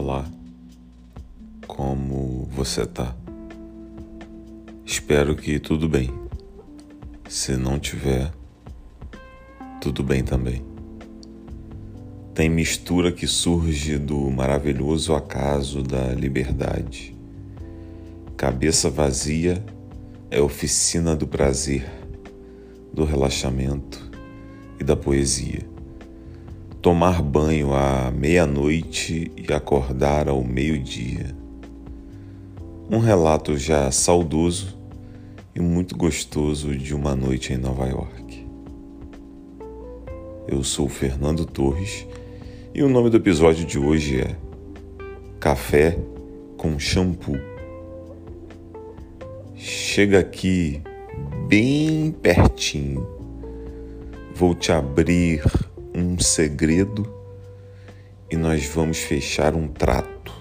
Olá, como você tá? Espero que tudo bem. Se não tiver, tudo bem também. Tem mistura que surge do maravilhoso acaso da liberdade. Cabeça vazia é oficina do prazer, do relaxamento e da poesia tomar banho à meia-noite e acordar ao meio-dia. Um relato já saudoso e muito gostoso de uma noite em Nova York. Eu sou Fernando Torres e o nome do episódio de hoje é Café com Shampoo. Chega aqui bem pertinho. Vou te abrir um segredo e nós vamos fechar um trato.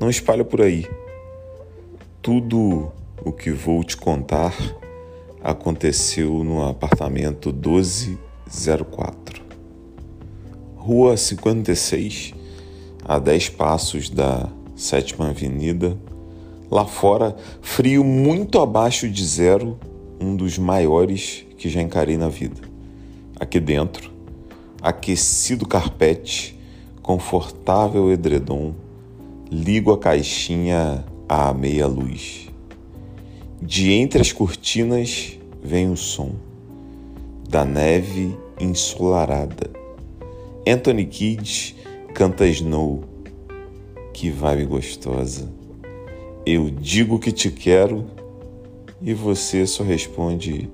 Não espalha por aí. Tudo o que vou te contar aconteceu no apartamento 1204. Rua 56, a 10 passos da Sétima Avenida. Lá fora, frio muito abaixo de zero, um dos maiores que já encarei na vida. Aqui dentro, aquecido carpete, confortável edredom, ligo a caixinha à meia luz. De entre as cortinas vem o som da neve ensolarada. Anthony Kidd canta Snow. Que vibe gostosa. Eu digo que te quero e você só responde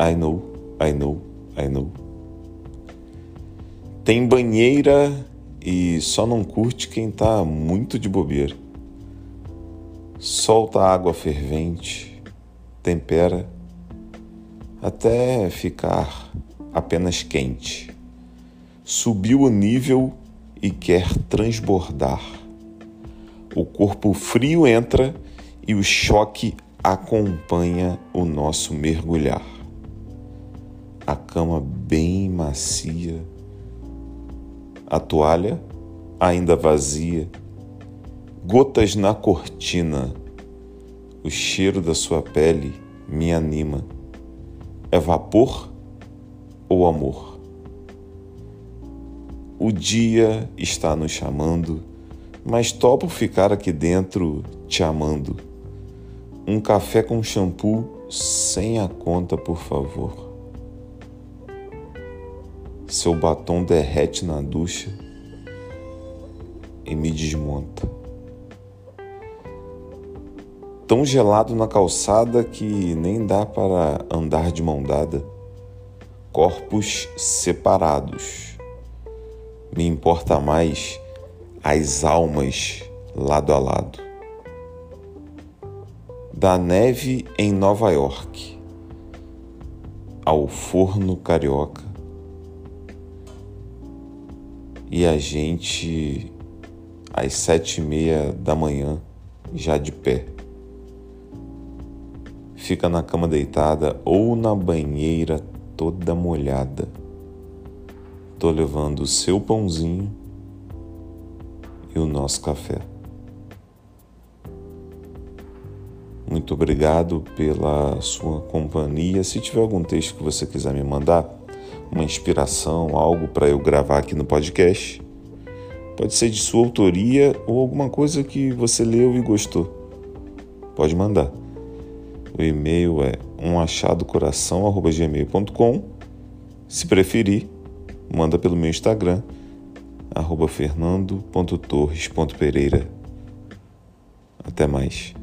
I know, I know, I know. Tem banheira e só não curte quem tá muito de bobeira. Solta água fervente, tempera até ficar apenas quente. Subiu o nível e quer transbordar. O corpo frio entra e o choque acompanha o nosso mergulhar. A cama bem macia a toalha ainda vazia, gotas na cortina, o cheiro da sua pele me anima. É vapor ou amor? O dia está nos chamando, mas topo ficar aqui dentro te amando. Um café com shampoo sem a conta, por favor. Seu batom derrete na ducha e me desmonta. Tão gelado na calçada que nem dá para andar de mão dada. Corpos separados. Me importa mais as almas lado a lado. Da neve em Nova York ao forno carioca e a gente às sete e meia da manhã já de pé. Fica na cama deitada ou na banheira toda molhada. Tô levando o seu pãozinho e o nosso café. Muito obrigado pela sua companhia. Se tiver algum texto que você quiser me mandar, uma inspiração, algo para eu gravar aqui no podcast. Pode ser de sua autoria ou alguma coisa que você leu e gostou. Pode mandar. O e-mail é umachadocoração@gmail.com. Se preferir, manda pelo meu Instagram arroba fernando.torres.pereira. Até mais.